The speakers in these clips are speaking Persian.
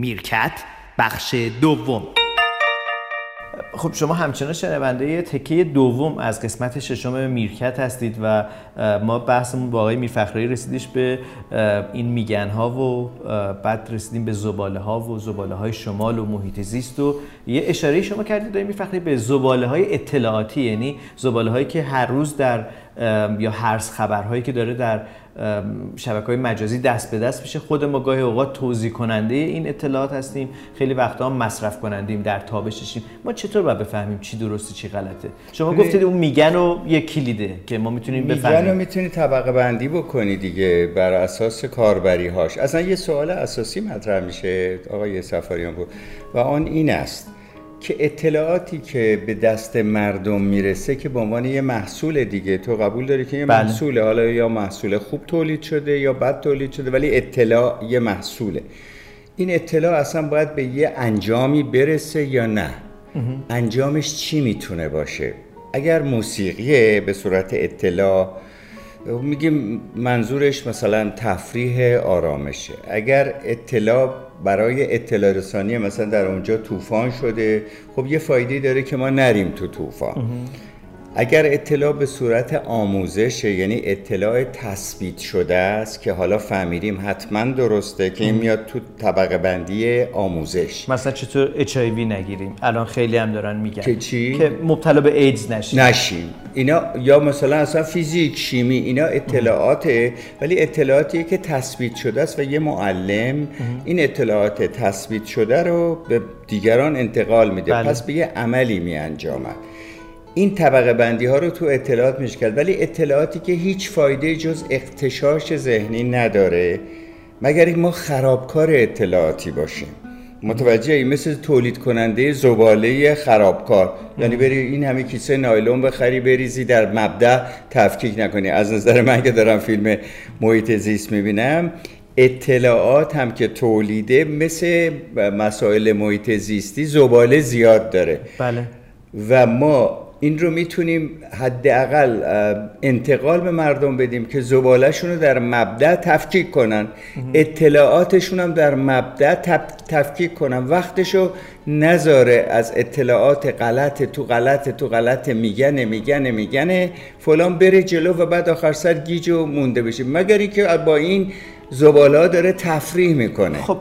میرکت بخش دوم. خب شما همچنان شنونده تکه دوم از قسمت ششم میرکت هستید و ما بحثمون با آقای میرفخرایی رسیدش به این میگن ها و بعد رسیدیم به زباله ها و زباله های شمال و محیط زیست و یه اشاره شما کردید آقای میرفخرایی به زباله های اطلاعاتی یعنی زباله هایی که هر روز در یا هرس خبرهایی که داره در شبکه های مجازی دست به دست میشه. خود ما گاهی اوقات توضیح کننده این اطلاعات هستیم. خیلی وقتا هم مصرف کنندیم در تابششیم ما چطور باید بفهمیم چی درسته چی غلطه؟ شما گفتید اون میگن و یه کلیده که ما می‌تونیم بفهمیم. میگن می‌تونی طبقه بندی بکنی دیگه بر اساس کاربری هاش اصلا یه سوال اساسی مطرح میشه. آقای سفاریان بود. و آن این است. که اطلاعاتی که به دست مردم می‌رسه که به عنوان یه محصول دیگه تو قبول داری که یه بله. محصوله حالا یا محصول خوب تولید شده یا بد تولید شده ولی اطلاع یه محصوله. این اطلاع اصلا باید به یه انجامی برسه یا نه؟ انجامش چی می‌تونه باشه؟ اگر موسیقیه به صورت اطلاع میگیم منظورش مثلا تفریح آرامشه. اگر اطلاع برای اطلاع رسانی مثلا در اونجا طوفان شده خب یه فایده داره که ما نریم تو طوفان. اگر اطلاع به صورت آموزش یعنی اطلاع تثبیت شده است که حالا فهمیدیم حتما درسته که این میاد تو طبقه بندی آموزش. مثلا چطور اچ نگیریم؟ الان خیلی هم دارن میگن که چی؟ که مبتلا به ایدز نشیم. نشیم. اینا یا مثلا اصلا فیزیک شیمی اینا اطلاعاته ولی اطلاعاتی که تثبیت شده است و یه معلم این اطلاعات تثبیت شده رو به دیگران انتقال میده. بله. پس به یه عملی می این طبقه بندی ها رو تو اطلاعات میشه کرد ولی اطلاعاتی که هیچ فایده جز اختشاش ذهنی نداره. مگر ما خرابکار اطلاعاتی باشیم؟ متوجه ای مثل تولید کننده زباله خرابکار. یعنی بری این همه کیسه نایلون بخری بریزی در مبدع تفکیک نکنی. از نظر من که دارم فیلم محیط زیست می‌بینم اطلاعات هم که تولیده مثل مسائل محیط زیستی زباله زیاد داره. بله. و ما این رو می‌تونیم حداقل انتقال به مردم بدیم که زبالهشون رو در مبدع تفکیک کنن. اطلاعاتشون هم در مبدع تفکیک کنن. وقتشو نذاره از اطلاعات غلط تو غلط تو غلط میگنه میگنه میگنه. فلان بره جلو و بعد آخر سر گیج و مونده بشه. مگر اینکه با این زباله داره تفریح می‌کنه. خب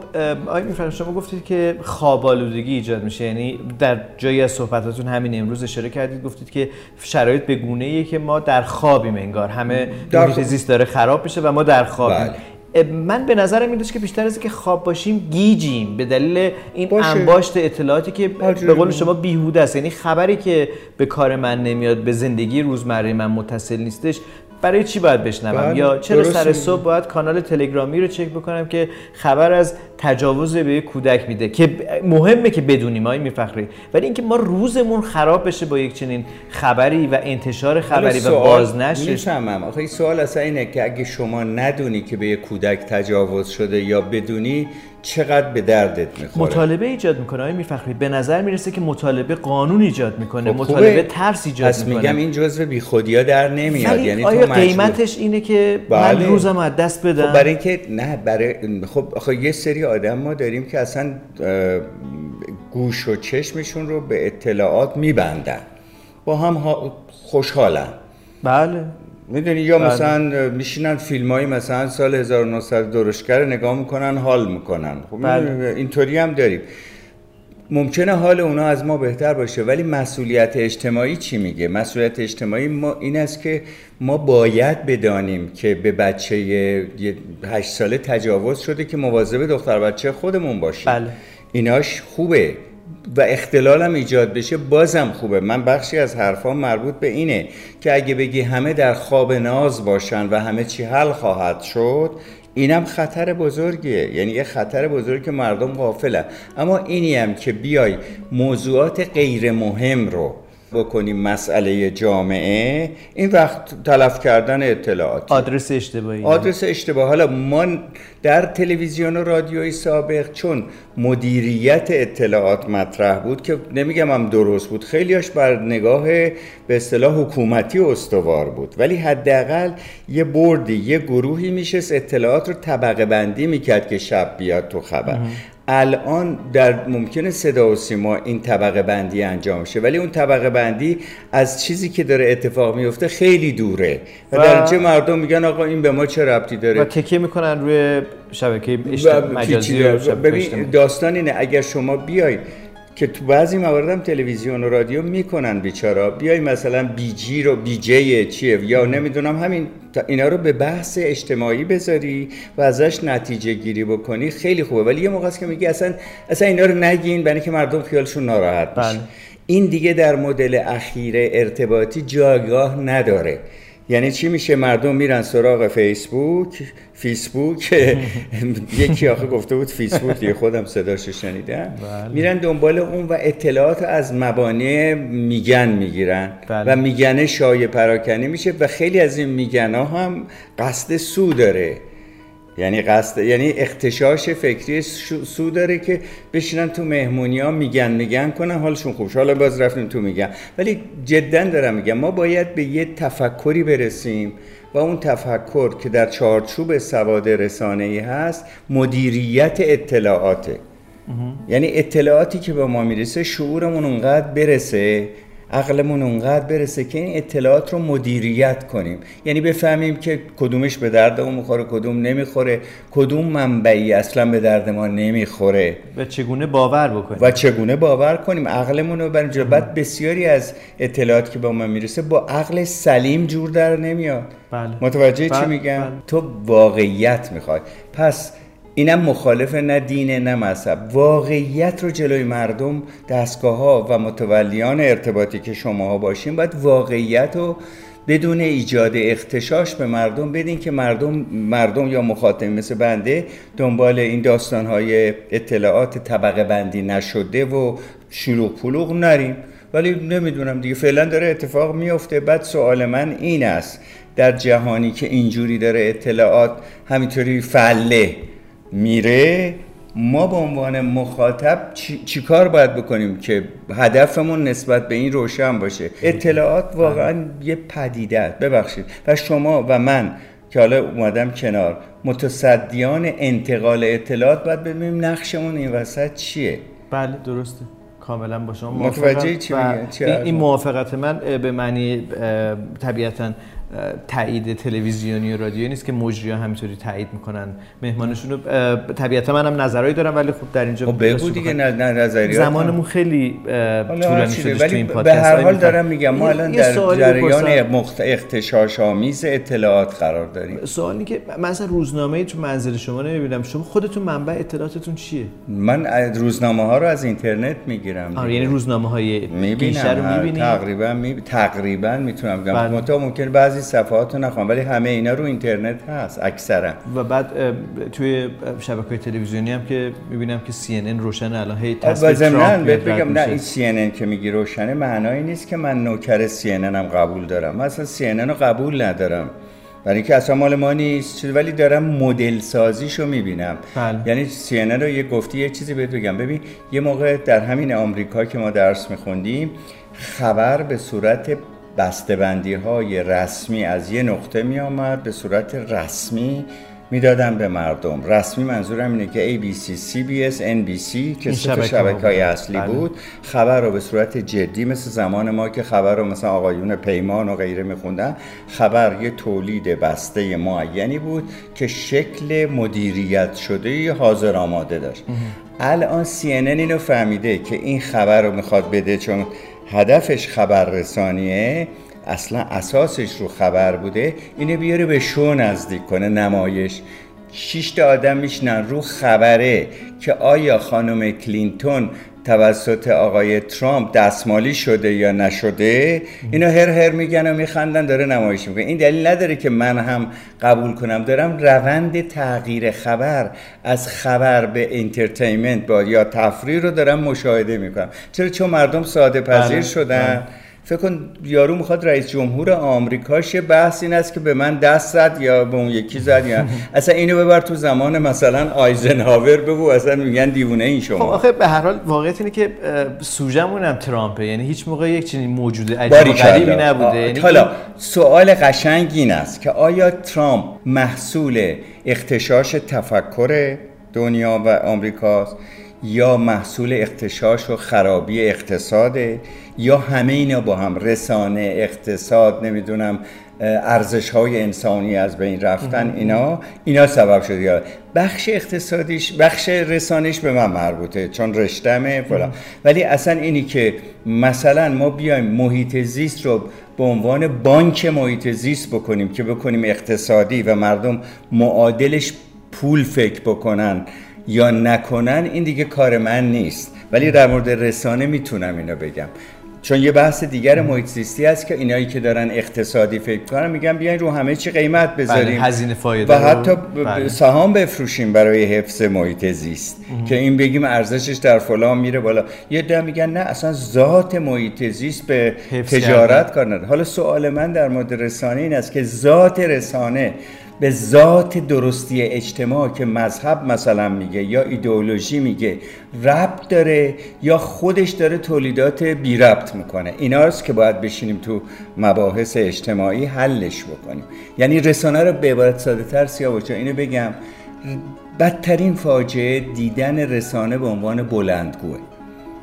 آقای میفرم شما گفتید که خواب آلودگی ایجاد میشه یعنی در جایی از صحبتاتون همین امروز اشاره کردید گفتید که شرایط به گونه ایه که ما در خوابیم انگار. همه محیط زیست داره خراب میشه و ما در خوابیم. بله. من به نظرم میاد که بیشتر از که خواب باشیم گیجیم. به دلیل این باشه. انباشت اطلاعاتی که به قول شما بیهوده است. یعنی خبری که به کار من نمیاد به زندگی روزمره من متصل نیستش برای چی باید بشنوم؟ بله، یا چرا سر صبح باید کانال تلگرامی رو چک بکنم که خبر از تجاوز به کودک میده؟ که مهمه که بدونیم آقای میفخری ولی اینکه ما روزمون خراب بشه با یک چنین خبری و انتشار خبری و بازنشر می‌فهمم. آخه این سوال اصلا اینه که اگه شما ندونی که به یک کودک تجاوز شده یا بدونی چقدر به دردت می‌خوره؟ مطالبه ایجاد می‌کنه. آقای میفخری به نظر می‌رسه که مطالبه قانون ایجاد می‌کنه خب مطالبه ترس ایجاد می‌کنه. میگم این جزء بیخودیا در نمیاد. یعنی آیا تو قیمتش اینه که بله. من روزم از دست بدم؟ خب برای اینکه نه برای خب آخه یه سری آدم ما داریم که اصلا گوش و چشمشون رو به اطلاعات میبندن. با هم خوشحالن. بله. می‌دونی یا بله. مثلا میشینن فیلم های مثلا سال 1900 درشگر نگاه می‌کنن حال می‌کنن خب بله. اینطوری هم داریم ممکنه حال اونا از ما بهتر باشه ولی مسئولیت اجتماعی چی میگه مسئولیت اجتماعی ما این است که ما باید بدانیم که به بچه هشت ساله تجاوز شده که مواظب دختر بچه خودمون باشیم بله. ایناش خوبه و اختلال هم ایجاد بشه بازم خوبه. من بخشی از حرفان مربوط به اینه که اگه بگی همه در خواب ناز باشن و همه چی حل خواهد شد اینم خطر بزرگیه. یعنی یه خطر بزرگی که مردم غافلن. اما اینی هم که بیای موضوعات غیر مهم رو بکنیم مسئله جامعه این وقت تلف کردن اطلاعات آدرس اشتباهی. آدرس اشتباه. حالا ما در تلویزیون و رادیوی سابق چون مدیریت اطلاعات مطرح بود که نمیگم هم درست بود خیلیاش بر نگاه به اصطلاح حکومتی استوار بود. ولی حداقل یه بردی یه گروهی میشه اطلاعات رو طبقه بندی می‌کرد که شب بیاد تو خبر. الان در ممکنه صدا و سیما این طبقه بندی انجام شه ولی اون طبقه بندی از چیزی که داره اتفاق میفته خیلی دوره. و, و در مردم میگن آقا این به ما چه ربطی داره؟ و تکیه می‌کنن روی شبکه مجازی ببین داستان اینه اگر شما بیای که تو بعضی موارد هم تلویزیون و رادیو می‌کنن بیچارا. بیای مثلا بیجی رو بیجی چیه؟ یا نمی‌دونم همین اینا رو به بحث اجتماعی بذاری و ازش نتیجه گیری بکنی. خیلی خوبه. ولی یه موقع است که میگی اصلا اصلا اینا رو نگین برای که مردم خیالشون ناراحت بشه. بله. این دیگه در مدل اخیر ارتباطی جایگاه نداره. یعنی چی میشه مردم میرن سراغ فیسبوک فیسبوک یکی آخه گفته بود فیسبوک دیگه خودم صداشو شنیدم بله. میرن دنبال اون و اطلاعات از مبانی میگن می‌گیرن بله. و میگنه شایع پراکنی میشه و خیلی از این میگن ها هم قصد سو داره یعنی قصد یعنی اختشاش فکری سو داره که بشینن تو مهمونی ها میگن میگن کنن حالشون خوب حالا باز رفتیم تو میگن. ولی جدا دارم میگم ما باید به یه تفکری برسیم و اون تفکر که در چارچوب سواد رسانه ای هست مدیریت اطلاعاته. یعنی اطلاعاتی که به ما می‌رسه شعورمون اونقدر برسه عقلمون اونقدر برسه که این اطلاعات رو مدیریت کنیم. یعنی بفهمیم که کدومش به درد اون می‌خوره کدوم نمی‌خوره. کدوم منبعی اصلا به درد ما نمی‌خوره. و چگونه باور بکنیم؟ و چگونه باور کنیم؟ عقلمون رو بریم بعد بسیاری از اطلاعات که به ما می‌رسه با عقل سلیم جور در نمیاد. بله. متوجه بله. چی میگم؟ بله. تو واقعیت می‌خوای. پس اینم مخالف نه دینه نه مذهب. واقعیت رو جلوی مردم دستگاه ها و متولیان ارتباطی که شما ها باشین باید واقعیت رو بدون ایجاد اختشاش به مردم بدین که مردم مردم یا مخاطب مثل بنده دنبال این داستان های اطلاعات طبقه بندی نشده و شلوغ پلوغ نریم ولی نمی‌دونم دیگه فعلا داره اتفاق میفته بعد سوال من این است. در جهانی که اینجوری داره اطلاعات همینطوری فله. میره ما به عنوان مخاطب چی, کار باید بکنیم که هدفمون نسبت به این روشن باشه؟ اطلاعات واقعا یه پدیده ببخشید. و شما و من که حالا اومدم کنار متصدیان انتقال اطلاعات باید ببینیم نقشمون این وسط چیه. بله درسته. کاملا با شما متوجه چی این موافقت من به معنی طبیعتا تایید تلویزیونی و رادیو نیست که مجری همینطوری تایید می‌کنن. مهمانشون رو طبیعتا منم نظرایی دارم ولی خب در اینجا خب بگو دیگه نظری زمانمون خیلی طولانی شده تو این پادکست به هر حال دارم میگم ما الان در جریان مخت... اختشاش آمیز اطلاعات قرار داریم. سوالی که مثلا روزنامه تو منزل شما نمی‌بینم. شما خودتون منبع اطلاعاتتون چیه؟ من روزنامه ها رو از اینترنت می‌گیرم آره یعنی روزنامه های می‌بینم تقریبا می... تقریبا می‌تونم بگم. بله. ممکن بعضی بعضی صفحات رو نخوام ولی همه اینا رو اینترنت هست اکثرا. و بعد توی شبکه تلویزیونی هم که می‌بینم که CNN روشن الان هی تصویر ترامپ بگم نه این CNN که میگی روشنه معنایی نیست که من نوکر CNN هم قبول دارم. من اصلا CNN رو قبول ندارم. برای اینکه اصلا مال ما نیست ولی دارم مدل سازیشو می‌بینم. بله. یعنی سی رو یه گفتی یه چیزی بهت بگم. ببین یه موقع در همین آمریکا که ما درس میخوندیم خبر به صورت بسته‌بندی های رسمی از یه نقطه می آمد به صورت رسمی می‌دادن به مردم. رسمی منظورم اینه که ABC, CBS, NBC که سه شبکه های اصلی بله. بود خبر رو به صورت جدی مثل زمان ما که خبر رو مثلا آقایون پیمان و غیره میخوندن خبر یه تولید بسته معینی بود که شکل مدیریت شده حاضر آماده داشت. الان CNN اینو فهمیده که این خبر رو می‌خواد بده چون هدفش خبررسانیه اصلا اساسش رو خبر بوده اینو بیاره به شو نزدیک کنه نمایش. شش تا آدم میشینن رو خبره که آیا خانم کلینتون توسط آقای ترامپ دستمالی شده یا نشده اینا هر هر میگن و میخندن داره نمایش می‌کنه. این دلیل نداره که من هم قبول کنم. دارم روند تغییر خبر از خبر به entertainment با یا تفریح رو دارم مشاهده می‌کنم. چرا؟ چون مردم ساده پذیر بله، شدن. بله. فکر کن یارو می‌خواد رئیس جمهور آمریکاش بحث این است که به من دست زد یا به اون یکی زد یا اصلا اینو ببر تو زمان مثلا آیزنهاور بگو اصلا میگن دیوونه این شما. خب آخه به هر حال واقعیت اینه که سوژمون هم ترامپه. یعنی هیچ موقع یک چنین موجود عجیب غریبی نبوده. یعنی حالا سوال قشنگ این است که آیا ترامپ محصول اختشاش تفکر دنیا و آمریکاست؟ یا محصول اختشاش و خرابی اقتصاده یا همه اینا با هم رسانه اقتصاد نمی‌دونم ارزش های انسانی از بین رفتن اینا اینا سبب شده. یا بخش اقتصادیش بخش رسانش به من مربوطه چون رشتمه فلان. ولی اصلا اینی که مثلا ما بیایم محیط زیست رو به عنوان بانک محیط زیست بکنیم که بکنیم اقتصادی و مردم معادلش پول فکر بکنن. یا نکنن این دیگه کار من نیست. ولی در مورد رسانه می‌تونم اینو بگم. چون یه بحث دیگر محیط زیستی هست که اینایی که دارن اقتصادی فکر کنن میگن بیاین رو همه چی قیمت بله، بذاریم. هزینه فایده و حتی بله. سهام بفروشیم برای حفظ محیط زیست که این بگیم ارزشش در فلان میره بالا. یه ده میگن نه اصلا ذات محیط زیست به تجارت کار حالا سوال من در مورد رسانه این است که ذات رسانه به ذات درستی اجتماع که مذهب مثلا میگه یا ایدئولوژی میگه ربط داره یا خودش داره تولیدات بی ربط می‌کنه. ایناست که باید بشینیم تو مباحث اجتماعی حلش بکنیم. یعنی رسانه رو به عبارت ساده تر سیاه اینو بگم بدترین فاجعه دیدن رسانه به عنوان بلندگوه.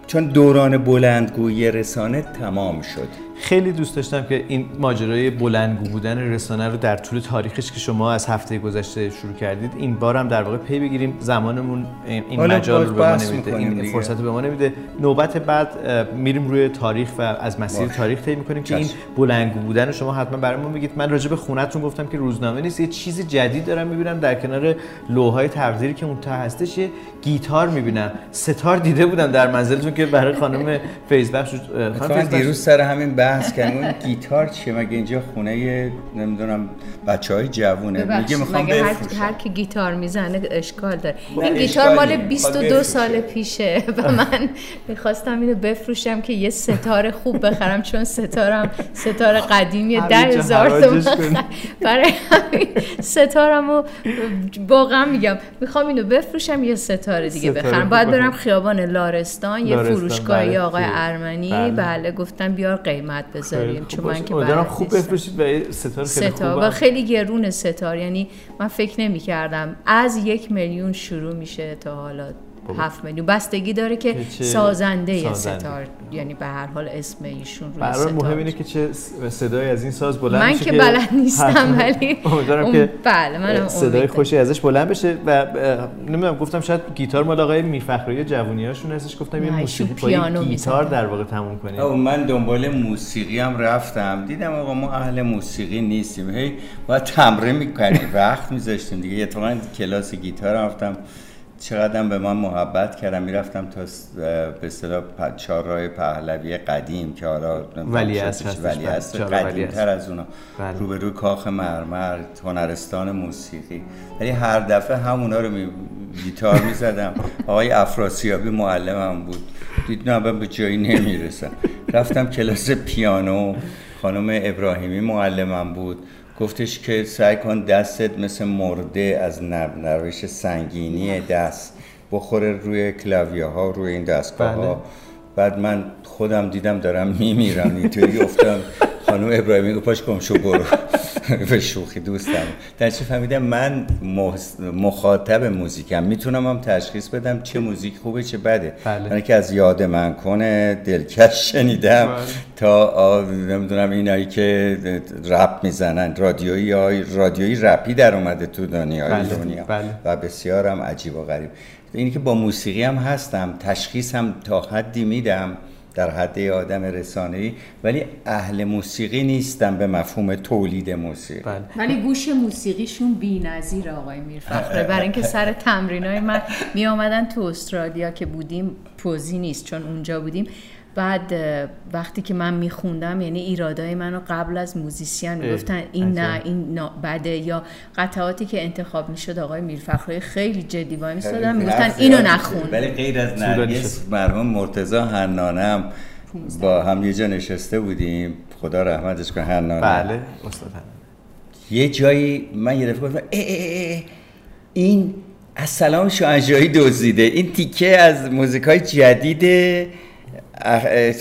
چون دوران بلندگویی رسانه تمام شد. خیلی دوست داشتم که این ماجرای بلندگو بودن رسانه رو در طول تاریخش که شما از هفته گذشته شروع کردید این بار هم در واقع پی بگیریم. زمانمون این مجال رو به ما نمیده. این فرصت به ما نمیده. نوبت بعد میریم روی تاریخ و از مسیر تاریخ طی می‌کنیم که این بلندگو بودن شما حتما برای ما میگید من راجع به خونتون گفتم که روزنامه نیست. یه چیز جدید دارم می‌بینم در کنار لوهای تقدیری که اون هستش. یه گیتار می‌بینم. ستار دیده بودم در منزلتون که برای خانم فیزبخش خانم دیروز سر همین بحث کردیم اون گیتار چیه؟ مگه اینجا خونه نمی‌دونم بچه های جوونه؟ میگه می‌خوام هر, هر کی گیتار می‌زنه اشکال داره. این گیتار مال 22 سال پیشه و من می‌خواستم اینو بفروشم که یه ستاره خوب بخرم چون ستارم ستاره قدیمی ده هزار تومن. برای همین ستارم رو واقعا میگم. می‌خوام اینو بفروشم یه ستاره دیگه بخرم. باید برم خیابان لارستان یه فروشگاه بله. آقای ارمنی. بله. بله گفتم بیار قیمت. قیمت بذاریم چون من که دارم خوب بفروشید و ستار خیلی ستار و خیلی گرون ستار یعنی من فکر نمی کردم از یک میلیون شروع میشه تا حالا. هفت میلیون بستگی داره که سازنده, سازنده. ستار یعنی به هر حال اسم ایشون روی ستار مهم اینه که چه صدای از این ساز بلند من که بلند نیستم ولی امیدوارم که بله من صدای خوشی ازش بلند بشه و نمی‌دونم گفتم شاید گیتار مال آقای میرفخری جوونیاشون هستش. گفتم یه موسیقی پیانو گیتار در واقع تموم کنیم. من دنبال موسیقی هم رفتم. دیدم آقا ما اهل موسیقی نیستیم. هی باید تمرین می‌کنیم وقت میذاشتیم دیگه. اتفاقا کلاس گیتار رفتم. چقدر به من محبت کردم می‌رفتم تا به اصطلاح چهارراه پهلوی قدیم که حالا ولی هست قدیم تر از اونا. بله. روبروی کاخ مرمر هنرستان موسیقی. ولی هر دفعه همونا رو می... گیتار می‌زدم. آقای افراسیابی معلمم بود. دیدم به جایی نمی‌رسم. رفتم کلاس پیانو. خانم ابراهیمی معلمم بود. گفتش که سعی کن دستت مثل مرده از نروش سنگینی دست بخوره روی کلاویه ها روی این دستگاه ها بله. بعد من خودم دیدم دارم میمیرم اینطوری افتم خانم ابراهیمی گفت پاش کم شو برو. به شوخی دوستم. در چه فهمیدم؟ من مخاطب موزیکم. می‌تونم هم تشخیص بدم چه موزیک خوبه چه بده. بله. من که از یاد من کنه دلکش شنیدم. بله. تا نمی‌دونم اینایی که رپ می‌زنن. رادیویی های رادیویی رپی در اومده تو دنیا بله. دنیا. بله. و بسیارم عجیب و غریب. اینی که با موسیقی هم هستم تشخیص هم تا حدی میدم. در حد آدم رسانه‌ای ولی اهل موسیقی نیستم به مفهوم تولید موسیقی. بله. ولی گوش موسیقیشون بی‌نظیر آقای میرفخره. برای اینکه سر تمرینای من می آمدن تو استرالیا که بودیم پوزی نیست. چون اونجا بودیم بعد وقتی که من میخوندم یعنی ایرادای منو قبل از موزیسین می‌گفتن. این نه این بده یا قطعاتی که انتخاب می‌شد آقای میرفخری خیلی جدی وای میستادن می‌گفتن اینو نخون ولی غیر از نرگس مرحوم مرتضی حنانم با هم یه جا نشسته بودیم. خدا رحمتش کنه حنانه بله استاد یه جایی من یه دفعه گفتم این از سلام شاهنشاهی دزدیده. این تیکه از موزیک های جدید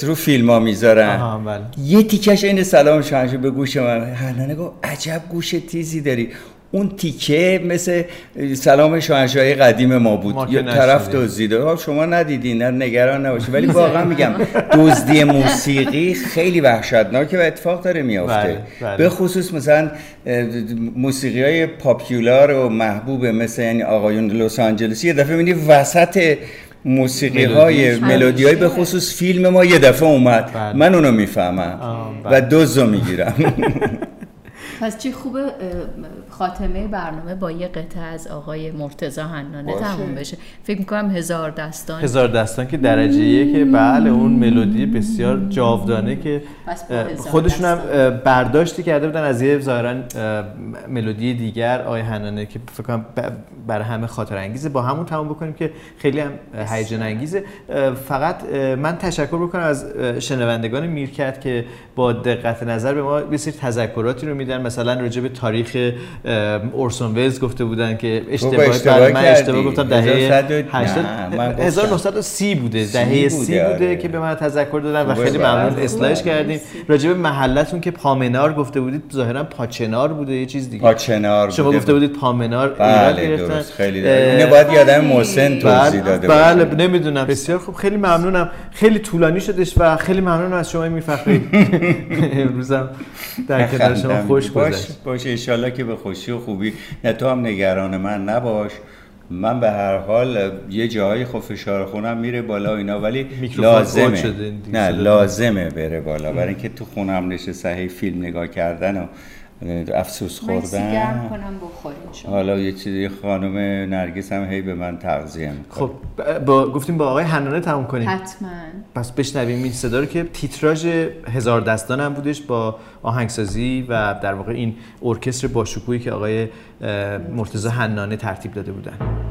رو فیلم ها می‌ذارن. بله. یه تیکش این سلام شاهنشاه به گوش من. هرنانه گفت عجب گوش تیزی داری. اون تیکه مثل سلام شاهنشاهی قدیم ما بود. یه طرف دزدیده شما ندیدین نه نگران نباشید. ولی واقعا میگم دزدی موسیقی خیلی وحشتناکه و اتفاق داره میافته. بله، بله. به خصوص مثلا موسیقی های پاپیولار و محبوب مثل یعنی آقایون لس آنجلسی یه دفعه میدی وسط موسیقی های ملودی. های به خصوص فیلم ما یه دفعه اومد. بله. من اونو می‌فهمم. و دوزو می‌گیرم. پس چی خوبه خاتمه برنامه با یه قطعه از آقای مرتزا هنانه تموم بشه. فکر می‌کنم هزار دستان. هزار دستان که درجه که بله اون ملودی بسیار جاودانه که خودشون هم برداشتی کرده بودن از یه ظاهرا ملودی دیگر آقای هنانه که فکر کنم برای همه خاطر انگیزه. با همون تموم بکنیم که خیلی هم هیجان انگیزه. فقط من تشکر بکنم از شنوندگان میرکت که با دقت نظر به ما بسیار تذکراتی رو میدن. مثلا راجع به تاریخ اورسون ویلز گفته بودن که اشتباه اشتباه من اشتباه گفتم دهه 1930 بوده. دهه 30 بوده آره. که به من تذکر دادن و خیلی ممنون اصلاحش کردیم. راجع به محلتون که پامنار گفته بودید ظاهرا پاچنار بوده یه چیز دیگه. پاچنار شما گفته بودید پامنار بله درست. خیلی اینو باید یادم محسن توضیح بله، داده بله نمی‌دونم. بسیار خوب خیلی ممنونم. خیلی طولانی شدش و خیلی ممنونم از شما میفخری امروزم در کنار شما خوش باشه ان که به خوشی و خوبی. نه تو هم نگران من نباش. من به هر حال یه جایی خب فشار خونم میره بالا اینا ولی لازمه. نه لازمه بره بالا. برای اینکه تو خونم نشه صحیح فیلم نگاه کردن و افسوس خوردن. کنم بخورین حالا یه چیزی خانم نرگس هم هی به من تغذیه خب با گفتیم با آقای حنانه تموم کنیم. حتما. پس بشنویم این صدا رو که تیتراژ هزار دستان هم بودش با آهنگسازی و در واقع این ارکستر باشکوهی که آقای مرتضی حنانه ترتیب داده بودن.